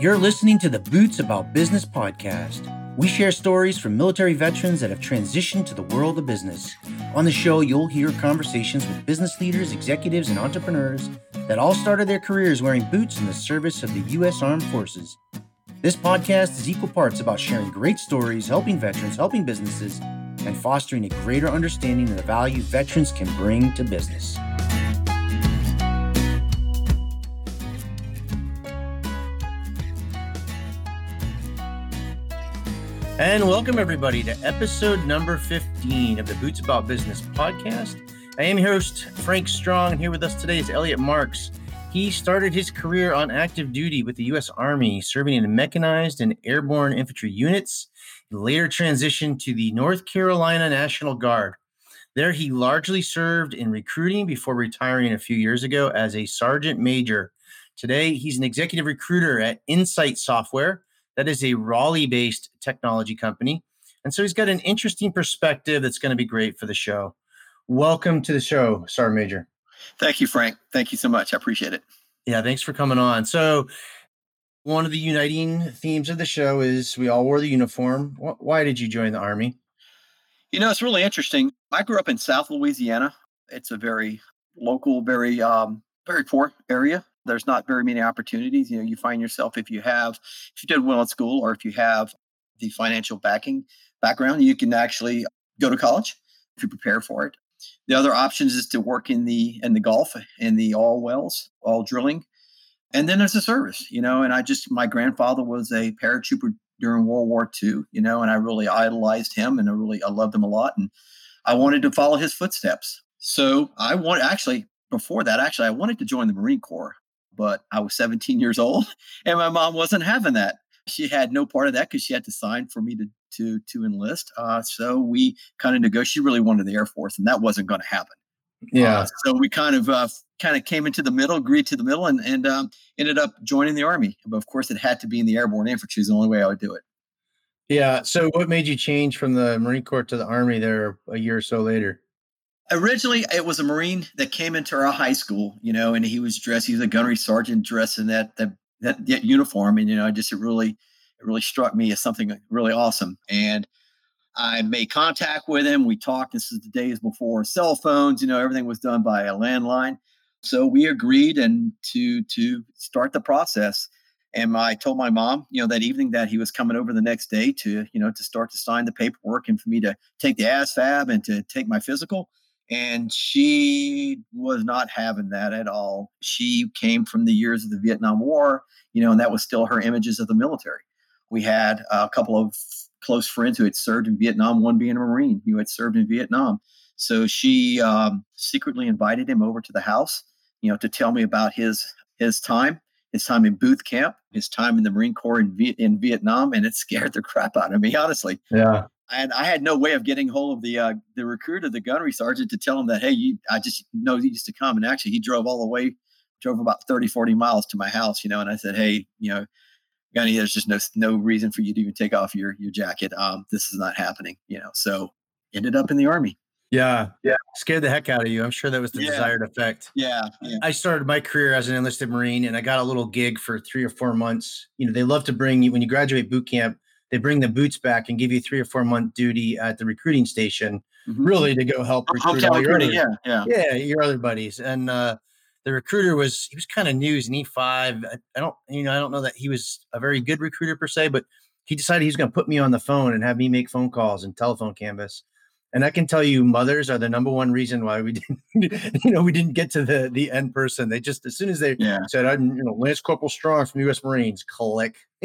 You're listening to the Boots About Business podcast. We share stories from military veterans that have transitioned to the world of business. On the show, you'll hear conversations with business leaders, executives, and entrepreneurs that all started their careers wearing boots in the service of the U.S. Armed Forces. This podcast is equal parts about sharing great stories, helping veterans, helping businesses, and fostering a greater understanding of the value veterans can bring to business. And welcome, everybody, to episode number 15 of the Boots About Business podcast. I am your host, Frank Strong, here with us today is Elliot Marks. He started his career on active duty with the U.S. Army, serving in mechanized and airborne infantry units. He later transitioned to the North Carolina National Guard. There, he largely served in recruiting before retiring a few years ago as a sergeant major. Today, he's an executive recruiter at Insight Software that is a Raleigh based technology company. And so he's got an interesting perspective that's going to be great for the show. Welcome to the show, Sergeant Major. Thank you, Frank. Thank you so much. I appreciate it. Yeah, thanks for coming on. So, one of the uniting themes of the show is we all wore the uniform. Why did you join the Army? You know, it's really interesting. I grew up in South Louisiana. It's a very local, very um, very poor area there's not very many opportunities. You know, you find yourself if you have, if you did well at school or if you have the financial backing background, you can actually go to college if you prepare for it. The other options is to work in the in the Gulf in the oil wells, oil drilling, and then there's the service. You know, and I just my grandfather was a paratrooper during World War II. You know, and I really idolized him, and I really I loved him a lot, and I wanted to follow his footsteps. So I want actually before that actually I wanted to join the Marine Corps but I was 17 years old and my mom wasn't having that. She had no part of that because she had to sign for me to to to enlist. Uh, so we kind of negotiated. She really wanted the Air Force, and that wasn't going to happen. Yeah. Uh, so we kind of uh, kind of came into the middle, agreed to the middle, and and um, ended up joining the Army. But of course, it had to be in the airborne infantry. Is the only way I would do it. Yeah. So what made you change from the Marine Corps to the Army there a year or so later? Originally it was a marine that came into our high school you know and he was dressed he was a gunnery sergeant dressed in that that that, that uniform. And you know I just it really it really struck me as something really awesome. And i made contact with him. We talked. This is the days before cell phones you know everything was done by a landline. So we agreed and to to start the process. And I told my mom, you know, that evening that he was coming over the next day to, you know, to start to sign the paperwork and for me to take the ASVAB and to take my physical and she was not having that at all. She came from the years of the Vietnam War, you know, and that was still her images of the military. We had a couple of close friends who had served in Vietnam, one being a Marine who had served in Vietnam. So she um, secretly invited him over to the house, you know, to tell me about his his time, his time in booth camp, his time in the Marine Corps in, Viet- in Vietnam, and it scared the crap out of me, honestly. Yeah and I had no way of getting hold of the uh, the recruiter, the gunnery sergeant, to tell him that, hey, you, I just know he used to come. And actually, he drove all the way, drove about 30, 40 miles to my house, you know. And I said, hey, you know, Gunny, there's just no no reason for you to even take off your your jacket. Um, this is not happening, you know. So ended up in the army. Yeah, yeah, scared the heck out of you. I'm sure that was the yeah. desired effect. Yeah, yeah, I started my career as an enlisted Marine, and I got a little gig for three or four months. You know, they love to bring you when you graduate boot camp they bring the boots back and give you three or four month duty at the recruiting station, mm-hmm. really to go help recruit all your other, yeah, yeah, yeah, your other buddies. And uh, the recruiter was he was kind of new. He's an E five. I, I don't, you know, I don't know that he was a very good recruiter per se, but he decided he's going to put me on the phone and have me make phone calls and telephone canvas. And I can tell you, mothers are the number one reason why we didn't, you know, we didn't get to the the end person. They just as soon as they yeah. said, "I'm, you know, Lance Corporal Strong from U.S. Marines," click,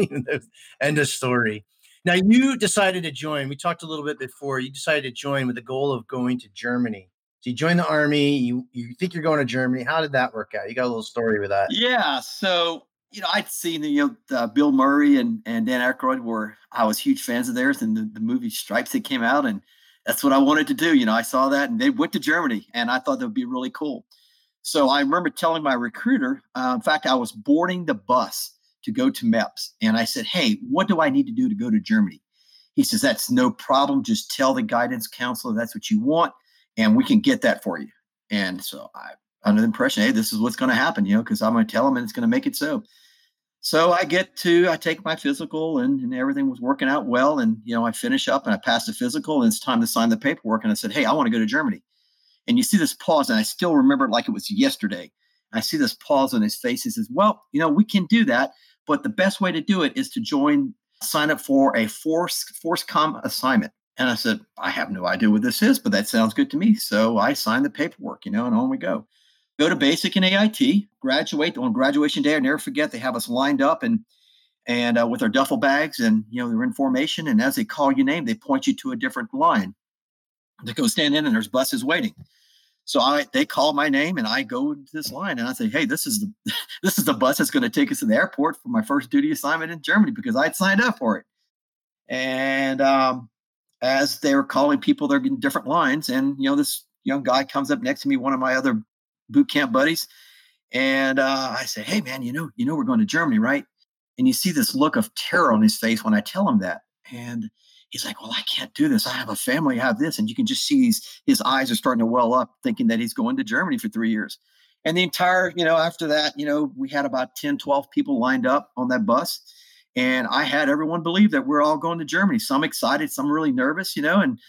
end of story. Now you decided to join. We talked a little bit before. You decided to join with the goal of going to Germany. So you joined the army. You you think you're going to Germany. How did that work out? You got a little story with that. Yeah. So you know, I'd seen you know uh, Bill Murray and and Dan Aykroyd were I was huge fans of theirs, and the, the movie Stripes that came out, and that's what I wanted to do. You know, I saw that, and they went to Germany, and I thought that would be really cool. So I remember telling my recruiter. Uh, in fact, I was boarding the bus to go to MEPS. And I said, Hey, what do I need to do to go to Germany? He says, That's no problem. Just tell the guidance counselor that's what you want, and we can get that for you. And so I, under the impression, hey, this is what's going to happen, you know, because I'm going to tell them and it's going to make it so. So I get to, I take my physical and, and everything was working out well. And, you know, I finish up and I pass the physical and it's time to sign the paperwork. And I said, Hey, I want to go to Germany. And you see this pause, and I still remember it like it was yesterday. I see this pause on his face. He says, Well, you know, we can do that, but the best way to do it is to join, sign up for a force FORSCOM assignment. And I said, I have no idea what this is, but that sounds good to me. So I signed the paperwork, you know, and on we go go to basic and AIT, graduate on graduation day. I never forget they have us lined up and and uh, with our duffel bags and you know they're in formation. And as they call your name, they point you to a different line to go stand in, and there's buses waiting. So I they call my name and I go to this line and I say, hey, this is the this is the bus that's going to take us to the airport for my first duty assignment in Germany because I'd signed up for it. And um, as they were calling people, they're in different lines, and you know this young guy comes up next to me, one of my other boot camp buddies. And uh, I say, hey, man, you know, you know, we're going to Germany, right? And you see this look of terror on his face when I tell him that. And he's like, well, I can't do this. I have a family, I have this. And you can just see his, his eyes are starting to well up, thinking that he's going to Germany for three years. And the entire, you know, after that, you know, we had about 10, 12 people lined up on that bus. And I had everyone believe that we're all going to Germany. Some excited, some really nervous, you know, and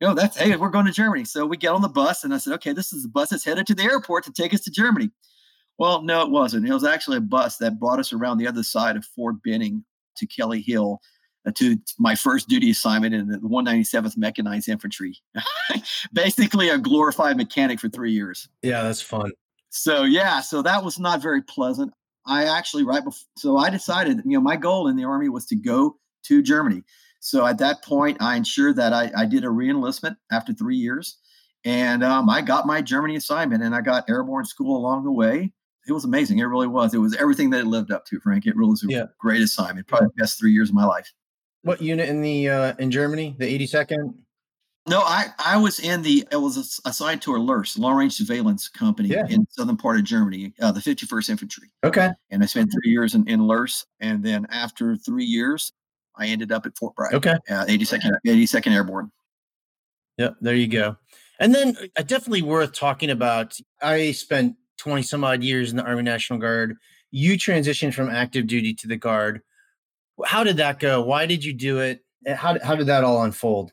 you know, that's hey, we're going to Germany. So we get on the bus, and I said, okay, this is the bus that's headed to the airport to take us to Germany. Well, no, it wasn't. It was actually a bus that brought us around the other side of Fort Benning to Kelly Hill to my first duty assignment in the 197th Mechanized Infantry. Basically, a glorified mechanic for three years. Yeah, that's fun. So yeah, so that was not very pleasant. I actually right before, so I decided, you know, my goal in the army was to go to Germany. So at that point, I ensured that I, I did a reenlistment after three years. And um, I got my Germany assignment and I got airborne school along the way. It was amazing. It really was. It was everything that it lived up to, Frank. It really was a yeah. great assignment. Probably the best three years of my life. What unit in the uh, in Germany? The 82nd? No, I, I was in the it was assigned to a LRS, Long Range Surveillance Company yeah. in southern part of Germany, uh, the 51st Infantry. Okay. And I spent three years in, in LRS. And then after three years, I ended up at Fort Bragg. Okay. Uh, 82nd, 82nd Airborne. Yep. There you go. And then uh, definitely worth talking about. I spent 20 some odd years in the Army National Guard. You transitioned from active duty to the Guard. How did that go? Why did you do it? How, how did that all unfold?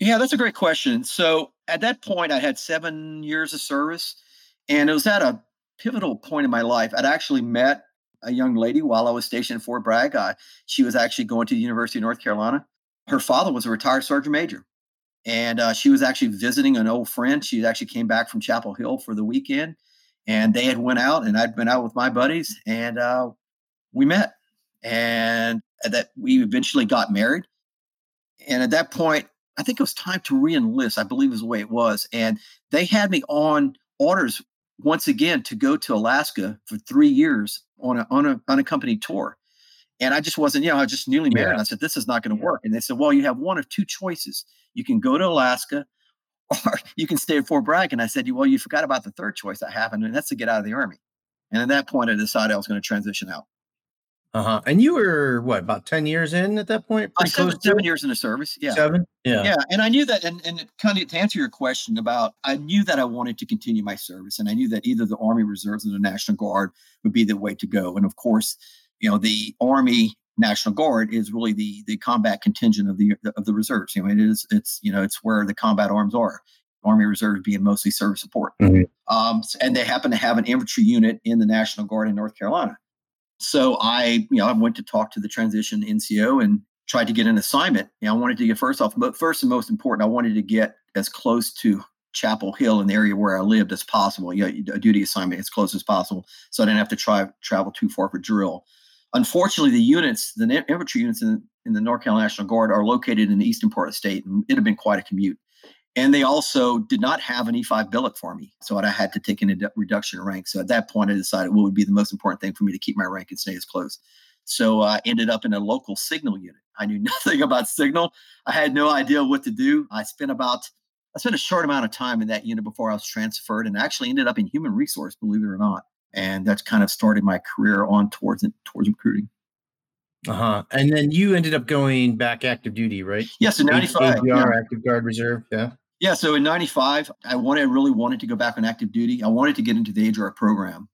Yeah, that's a great question. So at that point, I had seven years of service, and it was at a pivotal point in my life. I'd actually met a young lady while I was stationed at Fort Bragg. Uh, she was actually going to the University of North Carolina. Her father was a retired sergeant major, and uh, she was actually visiting an old friend. She actually came back from Chapel Hill for the weekend, and they had went out, and I'd been out with my buddies, and uh, we met, and uh, that we eventually got married. And at that point, I think it was time to reenlist. I believe is the way it was, and they had me on orders once again to go to Alaska for three years on a on a unaccompanied tour. And I just wasn't, you know, I was just newly married. Yeah. I said, this is not going to work. And they said, well, you have one of two choices. You can go to Alaska or you can stay at Fort Bragg. And I said, well, you forgot about the third choice I have, and that's to get out of the Army. And at that point, I decided I was going to transition out. Uh huh. And you were what about ten years in at that point? I seven, seven years in the service. Yeah, seven. Yeah, yeah. And I knew that. And and kind of to answer your question about, I knew that I wanted to continue my service, and I knew that either the Army Reserves or the National Guard would be the way to go. And of course, you know, the Army National Guard is really the the combat contingent of the of the reserves. You know, it is it's you know it's where the combat arms are. Army Reserves being mostly service support. Mm-hmm. Um, and they happen to have an infantry unit in the National Guard in North Carolina. So I, you know, I went to talk to the transition NCO and tried to get an assignment. You know, I wanted to get first off, but first and most important, I wanted to get as close to Chapel Hill in the area where I lived as possible. You know, a duty assignment as close as possible, so I didn't have to try travel too far for drill. Unfortunately, the units, the infantry units in, in the North Carolina National Guard, are located in the eastern part of the state, and it had been quite a commute. And they also did not have an E5 billet for me. So I had to take an a reduction in rank. So at that point, I decided what would be the most important thing for me to keep my rank and stay as close. So I ended up in a local signal unit. I knew nothing about signal. I had no idea what to do. I spent about I spent a short amount of time in that unit before I was transferred and actually ended up in human resource, believe it or not. And that's kind of started my career on towards towards recruiting. Uh huh. And then you ended up going back active duty, right? Yes, in '95. AGR, yeah. active guard reserve. Yeah. Yeah, so in '95, I wanted, I really wanted to go back on active duty. I wanted to get into the AGR program,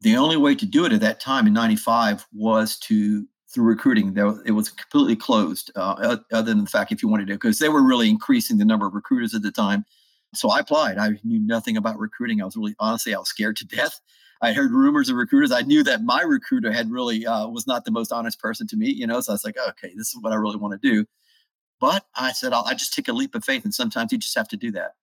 the only way to do it at that time in 95 was to through recruiting it was completely closed uh, other than the fact if you wanted to because they were really increasing the number of recruiters at the time. So i applied. I knew nothing about recruiting. I was really honestly i was scared to death. I heard rumors of recruiters. I knew that my recruiter had really uh, was not the most honest person to me you know? So i was like okay this is what i really want to do but i said I'll, i just take a leap of faith and sometimes you just have to do that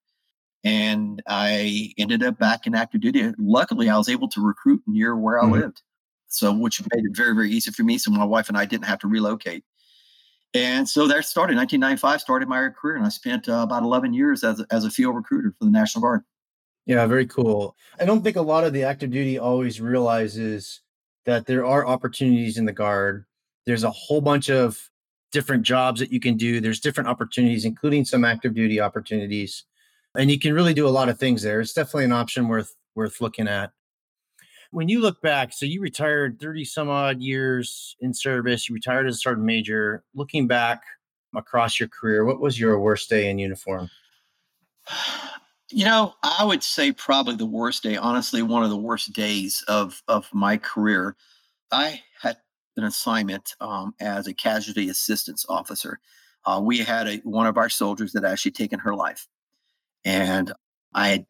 and I ended up back in active duty. Luckily, I was able to recruit near where I mm-hmm. lived, so which made it very very easy for me. So my wife and I didn't have to relocate. And so that started 1995. Started my career, and I spent uh, about 11 years as a, as a field recruiter for the National Guard. Yeah, very cool. I don't think a lot of the active duty always realizes that there are opportunities in the Guard. There's a whole bunch of different jobs that you can do. There's different opportunities, including some active duty opportunities and you can really do a lot of things there. It's definitely an option worth worth looking at. When you look back, so you retired 30 some odd years in service, you retired as a sergeant major. Looking back across your career, what was your worst day in uniform? You know, I would say probably the worst day, honestly, one of the worst days of of my career. I had an assignment um, as a casualty assistance officer. Uh, we had a, one of our soldiers that actually taken her life. And I had,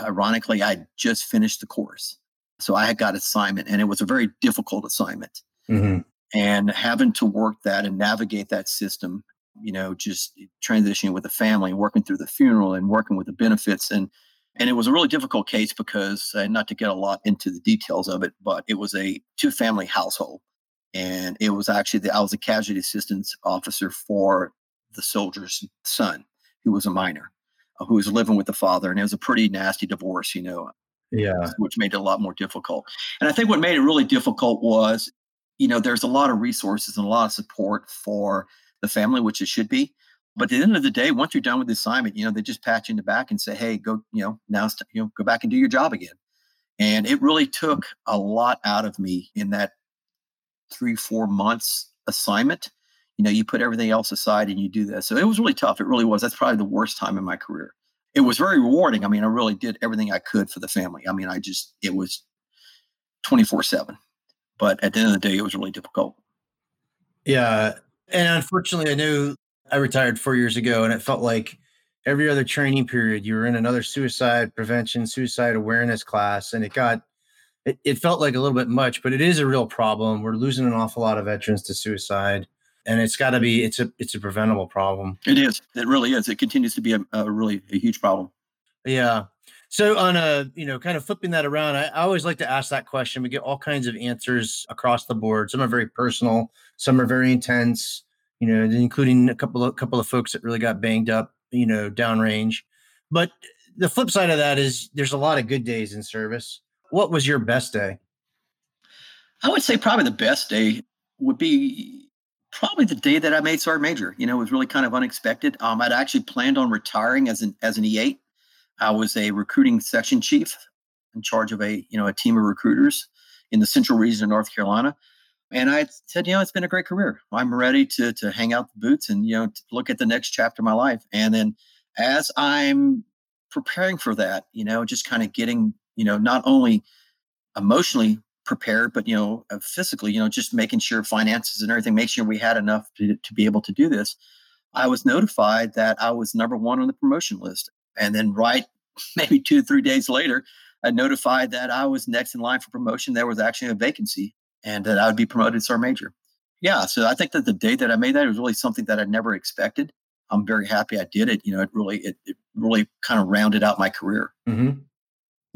ironically, I just finished the course. So I had got assignment and it was a very difficult assignment. Mm-hmm. And having to work that and navigate that system, you know, just transitioning with the family, working through the funeral and working with the benefits. And and it was a really difficult case because uh, not to get a lot into the details of it, but it was a two family household. And it was actually the, I was a casualty assistance officer for the soldier's son, who was a minor uh, who was living with the father, and it was a pretty nasty divorce, you know. Yeah, which made it a lot more difficult. And I think what made it really difficult was, you know, there's a lot of resources and a lot of support for the family, which it should be. But at the end of the day, once you're done with the assignment, you know, they just pat you in the back and say, "Hey, go, you know, now it's you know, go back and do your job again." And it really took a lot out of me in that three, four months assignment you know, you put everything else aside and you do this. So it was really tough. It really was. That's probably the worst time in my career. It was very rewarding. I mean, I really did everything I could for the family. I mean, I just, it was 24 7. But at the end of the day, it was really difficult. Yeah. And unfortunately, I knew I retired four years ago and it felt like every other training period, you were in another suicide prevention, suicide awareness class. And it got, it, it felt like a little bit much, but it is a real problem. We're losing an awful lot of veterans to suicide and it's got to be it's a it's a preventable problem. It is. It really is. It continues to be a, a, really a huge problem. Yeah. So on a you know kind of flipping that around I, I, always like to ask that question. We get all kinds of answers across the board. Some are very personal some are very intense you know including a couple of couple of folks that really got banged up you know downrange. But the flip side of that is there's a lot of good days in service what was your best day i would say probably the best day would be probably the day that I made Sergeant Major. You know, it was really kind of unexpected. Um, I'd actually planned on retiring as an as an E8. I was a recruiting section chief in charge of a you know a team of recruiters in the central region of North Carolina. And I said, you know, it's been a great career. I'm ready to to hang out the boots and you know look at the next chapter of my life. And then as I'm preparing for that, you know, just kind of getting you know not only emotionally prepared, but you know, uh, physically, you know, just making sure finances and everything, make sure we had enough to, to be able to do this. I was notified that I was number one on the promotion list. And then right maybe two, three days later, I notified that I was next in line for promotion. There was actually a vacancy and that I would be promoted to sergeant major. Yeah. So I think that the day that I made that was really something that I never expected. I'm very happy I did it. You know, it really, it, it really kind of rounded out my career. Mm-hmm.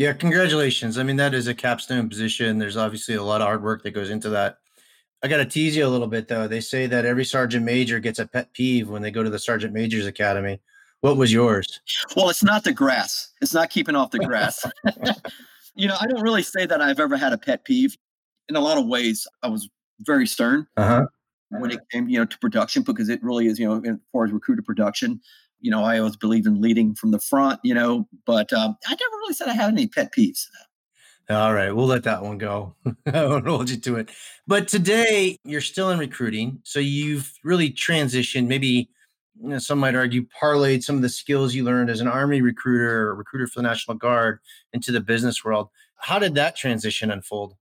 Yeah, congratulations. I mean, that is a capstone position. There's obviously a lot of hard work that goes into that. I got to tease you a little bit though. They say that every sergeant major gets a pet peeve when they go to the sergeant majors academy. What was yours? Well, it's not the grass. It's not keeping off the grass. you know, I don't really say that I've ever had a pet peeve. In a lot of ways, I was very stern uh-huh. when it came, you know, to production because it really is, you know, as far as recruiter production, you know, I always believe in leading from the front, you know, but um, I never really said I had any pet peeves. All right, we'll let that one go. I won't hold you to it. But today you're still in recruiting, so you've really transitioned. Maybe you know, some might argue parlayed some of the skills you learned as an Army recruiter or recruiter for the National Guard into the business world. How did that transition unfold?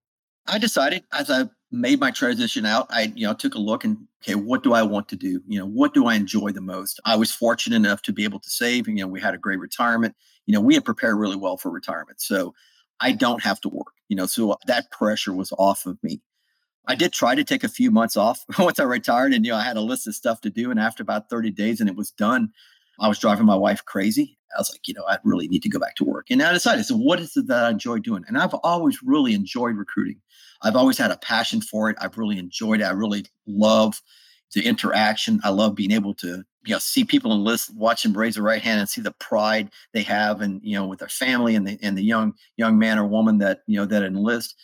I decided as I made my transition out, I you know took a look and okay, what do I want to do? You know, what do I enjoy the most? I was fortunate enough to be able to save. And, you know, we had a great retirement. You know, we had prepared really well for retirement, so I don't have to work. You know, so that pressure was off of me. I did try to take a few months off once I retired, and you know, I had a list of stuff to do. And after about 30 days, and it was done, I was driving my wife crazy. I was like, you know, I really need to go back to work. And I decided, so what is it that I enjoy doing? And I've always really enjoyed recruiting. I've always had a passion for it. I've really enjoyed it. I really love the interaction. I love being able to, you know, see people enlist, watch them raise their right hand and see the pride they have and, you know, with their family and the and the young young man or woman that, you know, that enlist.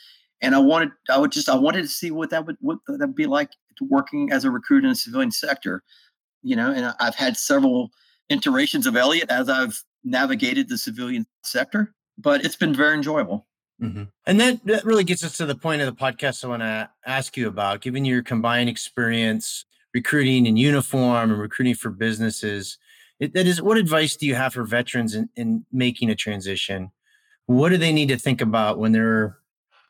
And I wanted, I would just, I wanted to see what that would, what that would be like working as a recruit in the civilian sector, you know, and I've had several iterations of Elliot as I've navigated the civilian sector, but it's been very enjoyable. Mm-hmm. And that, that really gets us to the point of the podcast I want to ask you about, given your combined experience recruiting in uniform and recruiting for businesses. It, that is, what advice do you have for veterans in, in making a transition? What do they need to think about when they're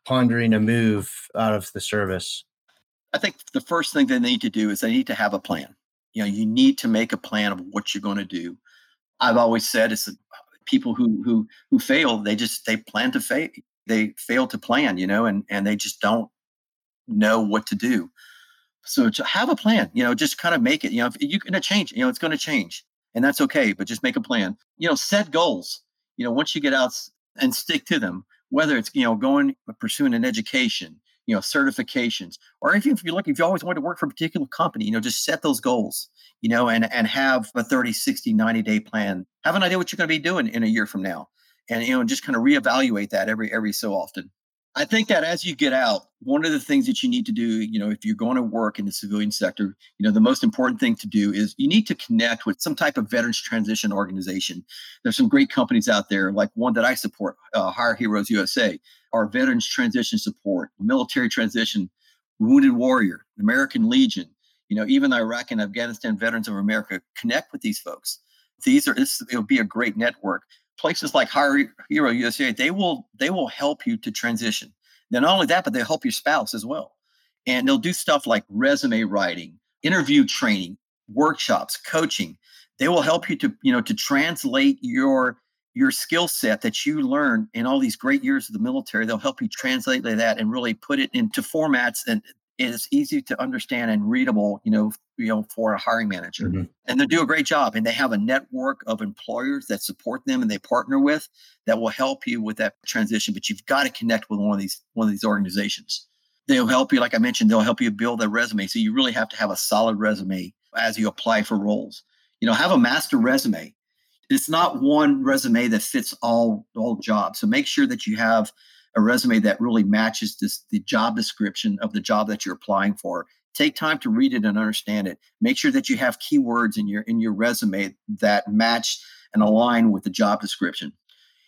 pondering a move out of the service? I think the first thing they need to do is they need to have a plan. You know, you need to make a plan of what you're going to do. I've always said it's people who who who fail. They just they plan to fail. They fail to plan. You know, and and they just don't know what to do. So to have a plan, you know, just kind of make it. You know, if you're going to change, you know, it's going to change, and that's okay. But just make a plan. You know, set goals. You know, once you get out and stick to them, whether it's you know going pursuing an education, you know, certifications, or if you're looking, if you always want to work for a particular company, you know, just set those goals. You know, and and have a 30, 60, 90 day plan. Have an idea what you're going to be doing in a year from now, and you know, just kind of reevaluate that every every so often. I think that as you get out, one of the things that you need to do, you know, if you're going to work in the civilian sector, you know, the most important thing to do is you need to connect with some type of veterans transition organization. There's some great companies out there, like one that I support, uh, Hire Heroes USA, our Veterans Transition Support, Military Transition, Wounded Warrior, American Legion, you know, even Iraq and Afghanistan Veterans of America. Connect with these folks. These are this it'll be a great network places like Hire Hero USA, they will they will help you to transition. Then not only that, but they'll help your spouse as well. And they'll do stuff like resume writing, interview training, workshops, coaching. They will help you to, you know, to translate your your skill set that you learn in all these great years of the military. They'll help you translate that and really put it into formats and is easy to understand and readable, you know, you know, for a hiring manager. Mm-hmm. And they do a great job. And they have a network of employers that support them and they partner with that will help you with that transition. But you've got to connect with one of these one of these organizations. They'll help you, like I mentioned, they'll help you build a resume. So you really have to have a solid resume as you apply for roles. You know, have a master resume. It's not one resume that fits all all jobs. So make sure that you have a resume that really matches this, the job description of the job that you're applying for. Take time to read it and understand it. Make sure that you have keywords in your in your resume that match and align with the job description.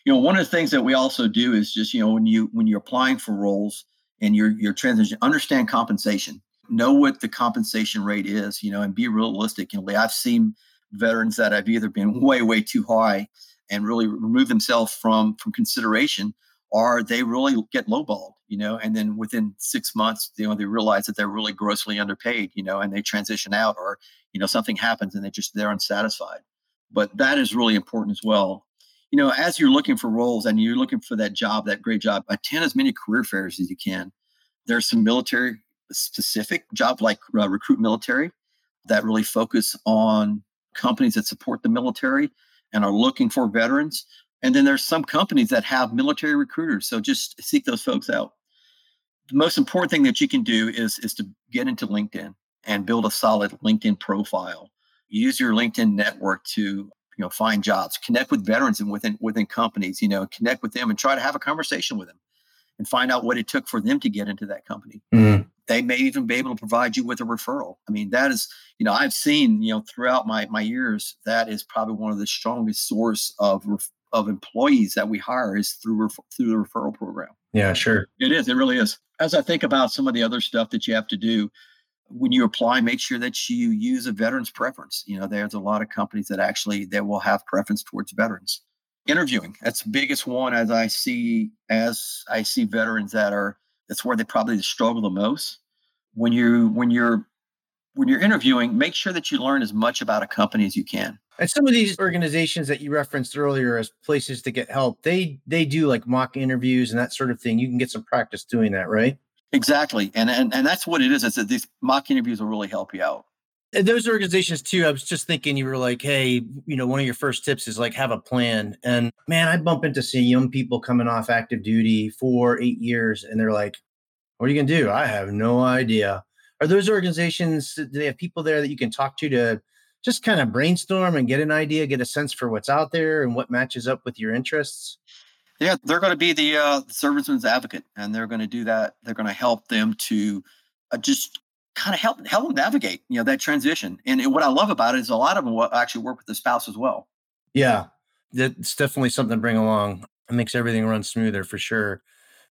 You know, one of the things that we also do is just you know when you when you're applying for roles and you're you're transition, understand compensation. Know what the compensation rate is. You know, and be realistic. You know, I've seen veterans that have either been way way too high and really remove themselves from from consideration or they really get lowballed, you know, and then within six months, you know, they realize that they're really grossly underpaid, you know, and they transition out or, you know, something happens and they just, they're unsatisfied. But that is really important as well. You know, as you're looking for roles and you're looking for that job, that great job, attend as many career fairs as you can. There's some military specific job like uh, RecruitMilitary that really focus on companies that support the military and are looking for veterans and then there's some companies that have military recruiters. So just seek those folks out. The most important thing that you can do is, is to get into LinkedIn and build a solid LinkedIn profile. Use your LinkedIn network to you know find jobs, connect with veterans and within within companies, you know, connect with them and try to have a conversation with them and find out what it took for them to get into that company. Mm-hmm. They may even be able to provide you with a referral. I mean, that is, you know, I've seen, you know, throughout my my years, that is probably one of the strongest source of of employees that we hire is through through the referral program. Yeah, sure. It is. It really is. As I think about some of the other stuff that you have to do when you apply, make sure that you use a veterans preference. You know, there's a lot of companies that actually that will have preference towards veterans. interviewing that's the biggest one as i see as i see veterans that are that's where they probably struggle the most when you when you're when you're interviewing make sure that you learn as much about a company as you can and some of these organizations that you referenced earlier as places to get help they they do like mock interviews and that sort of thing. You can get some practice doing that right? Exactly. And and, and that's what it is is that these mock interviews will really help you out. And those organizations too i was just thinking you were like hey you know one of your first tips is like have a plan. And man i bump into some young people coming off active duty for eight years and they're like what are you going to do? I have no idea. Are those organizations do they have people there that you can talk to to just kind of brainstorm and get an idea get a sense for what's out there and what matches up with your interests? Yeah they're going to be the uh serviceman's advocate and they're going to do that. They're going to help them to uh, just kind of help help them navigate you know that transition. And, and what i love about it is a lot of them will actually work with the spouse as well. Yeah that's definitely something to bring along. It makes everything run smoother for sure.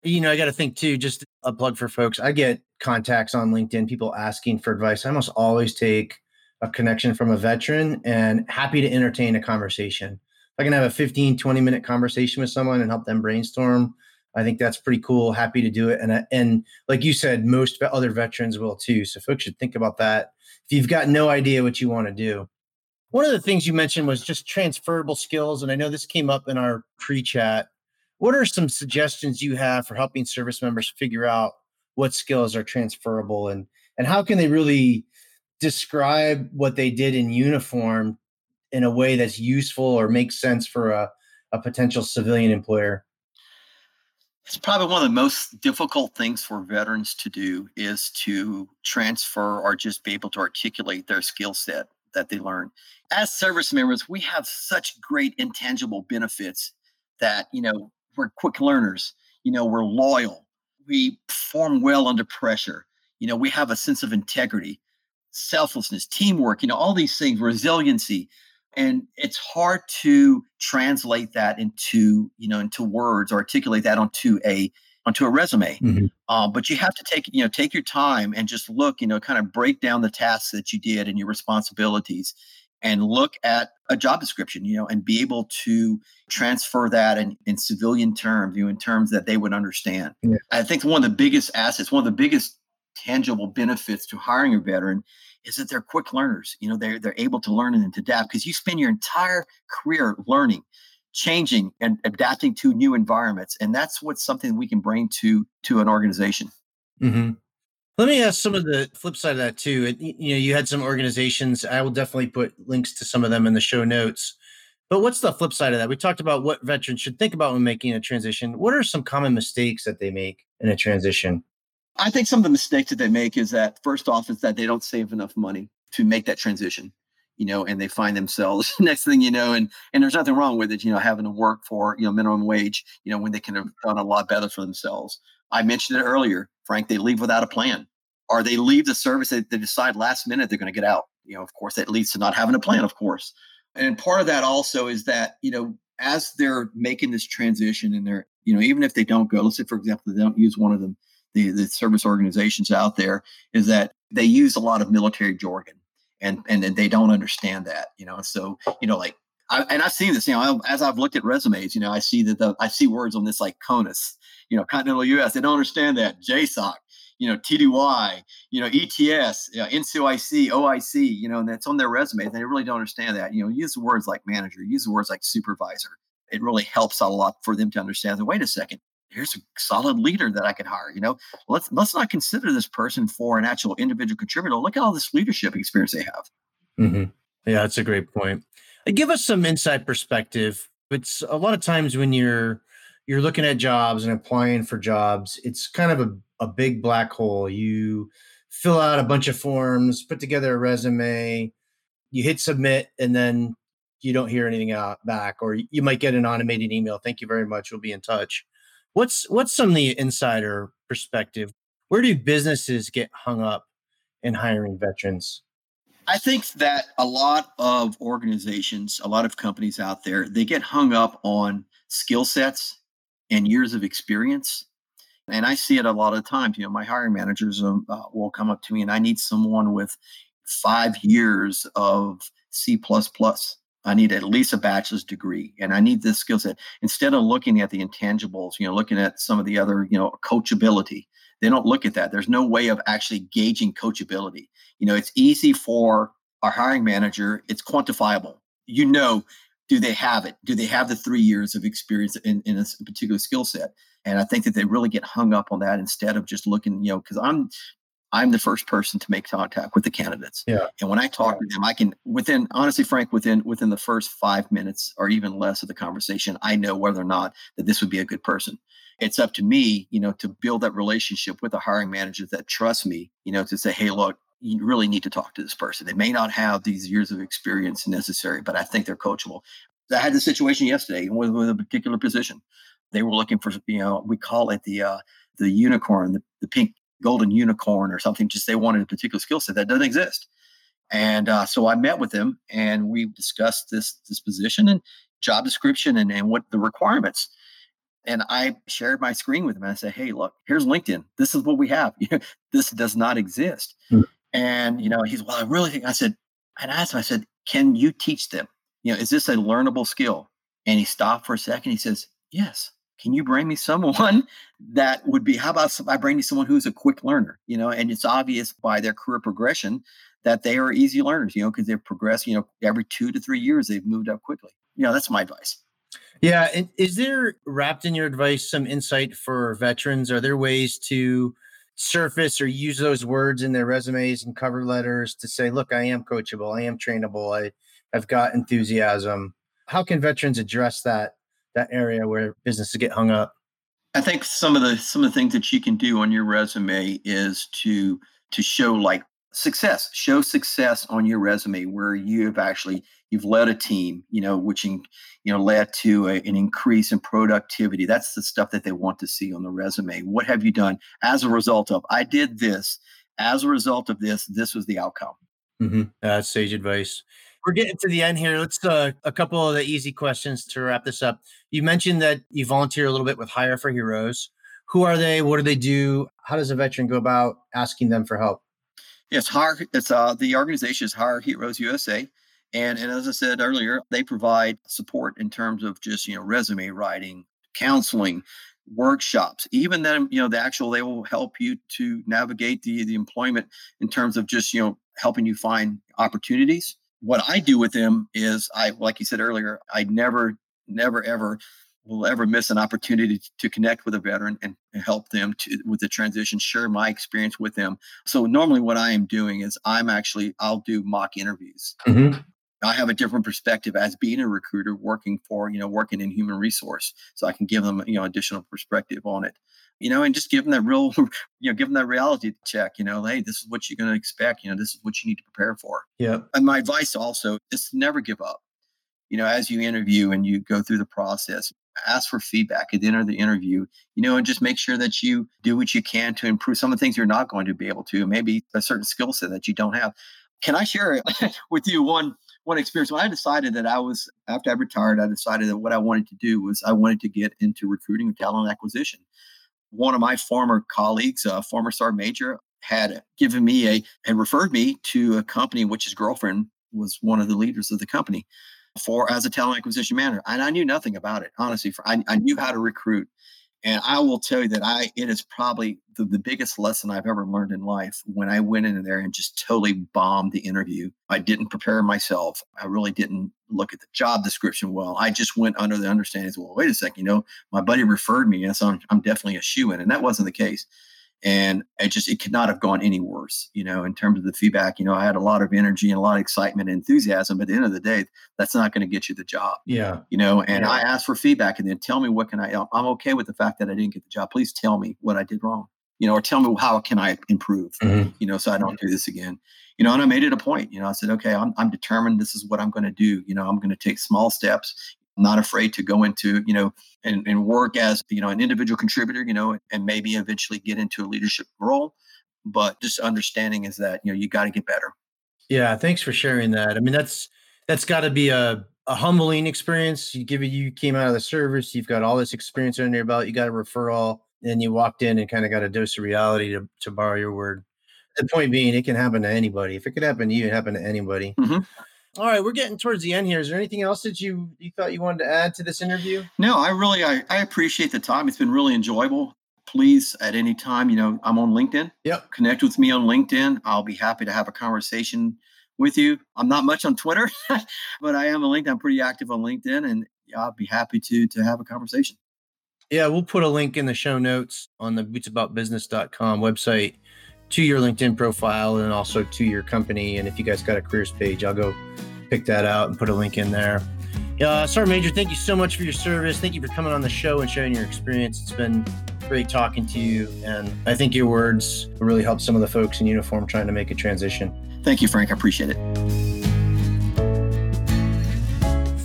You know i got to think too just a plug for folks i get contacts on linkedin people asking for advice. I almost always take a connection from a veteran and happy to entertain a conversation if i can have a 15 20 minute conversation with someone and help them brainstorm I think that's pretty cool. Happy to do it. And and like you said, most other veterans will too. So folks should think about that. If you've got no idea what you want to do. One of the things you mentioned was just transferable skills. And I know this came up in our pre-chat. What are some suggestions you have for helping service members figure out what skills are transferable and and how can they really describe what they did in uniform in a way that's useful or makes sense for a, a potential civilian employer? it's probably one of the most difficult things for veterans to do is to transfer or just be able to articulate their skill set that they learn as service members we have such great intangible benefits that you know we're quick learners you know we're loyal we perform well under pressure you know we have a sense of integrity selflessness teamwork you know all these things resiliency and it's hard to translate that into you know into words or articulate that onto a onto a resume mm-hmm. uh, but you have to take you know take your time and just look you know kind of break down the tasks that you did and your responsibilities and look at a job description you know and be able to transfer that in, in civilian terms you know in terms that they would understand yeah. i think one of the biggest assets one of the biggest tangible benefits to hiring a veteran is that they're quick learners. You know, they're they're able to learn and to adapt because you spend your entire career learning, changing, and adapting to new environments, and that's what's something we can bring to to an organization. Mm-hmm. Let me ask some of the flip side of that too. You know, you had some organizations. I will definitely put links to some of them in the show notes. But what's the flip side of that? We talked about what veterans should think about when making a transition. What are some common mistakes that they make in a transition? I think some of the mistakes that they make is that first off is that they don't save enough money to make that transition, you know, and they find themselves next thing you know, and and there's nothing wrong with it, you know, having to work for you know minimum wage, you know, when they can have done a lot better for themselves. I mentioned it earlier, Frank. They leave without a plan, or they leave the service that they decide last minute they're going to get out. You know, of course, that leads to not having a plan, of course. And part of that also is that you know as they're making this transition and they're you know even if they don't go, let's say for example they don't use one of them the, the service organizations out there is that they use a lot of military jargon and and they don't understand that you know so you know like I, and I've seen this, you know, as I've looked at resumes, you know, I see that the, I see words on this like CONUS, you know, Continental U.S. They don't understand that JSOC, you know, TDY, you know, ETS, you know, NCOIC, OIC, you know, and that's on their resume. They really don't understand that. You know, use the words like manager, use the words like supervisor. It really helps out a lot for them to understand that. Wait a second, here's a solid leader that I could hire. You know, let's let's not consider this person for an actual individual contributor. Look at all this leadership experience they have. Mm-hmm. Yeah, that's a great point. Uh, give us some inside perspective. It's a lot of times when you're you're looking at jobs and applying for jobs, it's kind of a, a big black hole. You fill out a bunch of forms, put together a resume, you hit submit, and then you don't hear anything out back, or you might get an automated email. Thank you very much. We'll be in touch. What's what's some the insider perspective? Where do businesses get hung up in hiring veterans? I think that a lot of organizations, a lot of companies out there, they get hung up on skill sets and years of experience. And I see it a lot of times. You know, my hiring managers um, uh, will come up to me and I need someone with five years of C. I need at least a bachelor's degree and I need this skill set. Instead of looking at the intangibles, you know, looking at some of the other, you know, coachability, they don't look at that. There's no way of actually gauging coachability. You know, it's easy for our hiring manager, it's quantifiable. You know, do they have it? Do they have the three years of experience in, in a particular skill set? And I think that they really get hung up on that instead of just looking, you know, because I'm I'm the first person to make contact with the candidates. Yeah. And when I talk to them, I can within honestly, Frank, within within the first five minutes or even less of the conversation, I know whether or not that this would be a good person. It's up to me, you know, to build that relationship with the hiring managers that trust me, you know, to say, hey, look, you really need to talk to this person. They may not have these years of experience necessary, but I think they're coachable. I had the situation yesterday with, with a particular position. They were looking for, you know, we call it the uh, the unicorn, the, the pink golden unicorn or something. Just they wanted a particular skill set that doesn't exist. And uh, so I met with them and we discussed this this position and job description and, and what the requirements. And I shared my screen with them and I said, hey, look, here's LinkedIn. This is what we have. this does not exist. Mm-hmm. And you know, he's well, I really think I said, and I asked him, I said, can you teach them? You know, is this a learnable skill? And he stopped for a second. He says, Yes can you bring me someone that would be how about i bring you someone who's a quick learner you know and it's obvious by their career progression that they are easy learners you know because they've progressed you know every two to three years they've moved up quickly. You know that's my advice. Yeah is there wrapped in your advice some insight for veterans? Are there ways to surface or use those words in their resumes and cover letters to say look i am coachable i am trainable i have got enthusiasm. How can veterans address that that area where businesses get hung up? I think some of the some of the things that you can do on your resume is to to show like success. Show success on your resume where you have actually you've led a team you know which in, you know led to a, an increase in productivity. That's the stuff that they want to see on the resume. What have you done as a result of i did this. As a result of this this was the outcome. Mm-hmm. that's sage advice we're getting to the end here. Let's uh, a couple of the easy questions to wrap this up. You mentioned that you volunteer a little bit with Hire for Heroes. Who are they? What do they do? How does a veteran go about asking them for help? Yes, Hire. It's uh, the organization is Hire Heroes USA, and and as I said earlier, they provide support in terms of just you know resume writing, counseling, workshops even then you know the actual they will help you to navigate the the employment in terms of just you know helping you find opportunities what I do with them is I, like you said earlier, I never, never, ever will ever miss an opportunity to connect with a veteran and help them to, with the transition, share my experience with them. So normally what I am doing is I'm actually, I'll do mock interviews. Mm-hmm. I have a different perspective as being a recruiter working for, you know, working in human resource. So I can give them, you know, additional perspective on it you know, and just give them that real, you know, give them that reality check, you know, hey, this is what you're going to expect, you know, this is what you need to prepare for. Yeah. And my advice also is to never give up. You know, as you interview and you go through the process, ask for feedback at the end of the interview, you know, and just make sure that you do what you can to improve some of the things you're not going to be able to, maybe a certain skill set that you don't have. Can I share with you one one experience when I decided that I was after I retired, I decided that what I wanted to do was I wanted to get into recruiting and talent acquisition one of my former colleagues, a former sergeant major, had given me a and referred me to a company which his girlfriend was one of the leaders of the company for as a talent acquisition manager. And I knew nothing about it, honestly. For I, I knew how to recruit. And I will tell you that I it is probably the, the biggest lesson I've ever learned in life when I went in there and just totally bombed the interview. I didn't prepare myself. I really didn't look at the job description well. I just went under the understanding, well, wait a second, you know, my buddy referred me, and so I'm, I'm definitely a shoe in. And that wasn't the case and it just it could not have gone any worse you know in terms of the feedback. You know i had a lot of energy and a lot of excitement and enthusiasm but at the end of the day that's not going to get you the job. Yeah. You know and yeah. i asked for feedback and then tell me what can i i'm okay with the fact that i didn't get the job. Please tell me what i did wrong you know or tell me how can i improve mm-hmm. you know so i don't do this again. You know and i made it a point you know i said okay i'm, I'm determined this is what i'm going to do you know i'm going to take small steps not afraid to go into you know and, and work as you know an individual contributor you know and maybe eventually get into a leadership role. But just understanding is that you know you got to get better. Yeah thanks for sharing that. I mean that's that's got to be a, a humbling experience. You give it you came out of the service you've got all this experience under your belt you got a referral and you walked in and kind of got a dose of reality to, to borrow your word. The point being it can happen to anybody. If it could happen to you it happened to anybody. Mm-hmm. All right, we're getting towards the end here. Is there anything else that you you thought you wanted to add to this interview? No, I really I, I appreciate the time. It's been really enjoyable. Please, at any time, you know, I'm on LinkedIn. Yep. Connect with me on LinkedIn. I'll be happy to have a conversation with you. I'm not much on Twitter, but I am on LinkedIn. I'm pretty active on LinkedIn, and I'll be happy to to have a conversation. Yeah, we'll put a link in the show notes on the bootsaboutbusiness.com website to your LinkedIn profile and also to your company. And if you guys got a careers page, I'll go pick that out and put a link in there. Uh, Sergeant Major, thank you so much for your service. Thank you for coming on the show and sharing your experience. It's been great talking to you. And I think your words really help some of the folks in uniform trying to make a transition. Thank you, Frank. I appreciate it.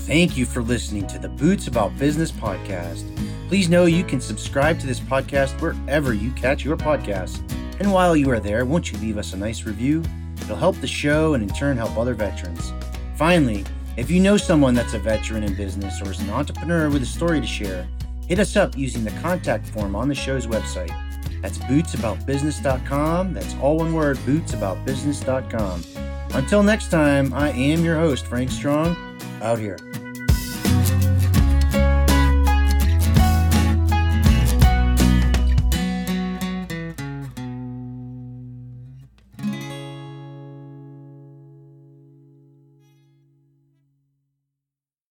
Thank you for listening to the Boots About Business podcast. Please know you can subscribe to this podcast wherever you catch your podcasts. And while you are there, won't you leave us a nice review? It'll help the show and in turn help other veterans. Finally, if you know someone that's a veteran in business or is an entrepreneur with a story to share, hit us up using the contact form on the show's website. That's bootsaboutbusiness.com. That's all one word, bootsaboutbusiness.com. Until next time, I am your host, Frank Strong, out here.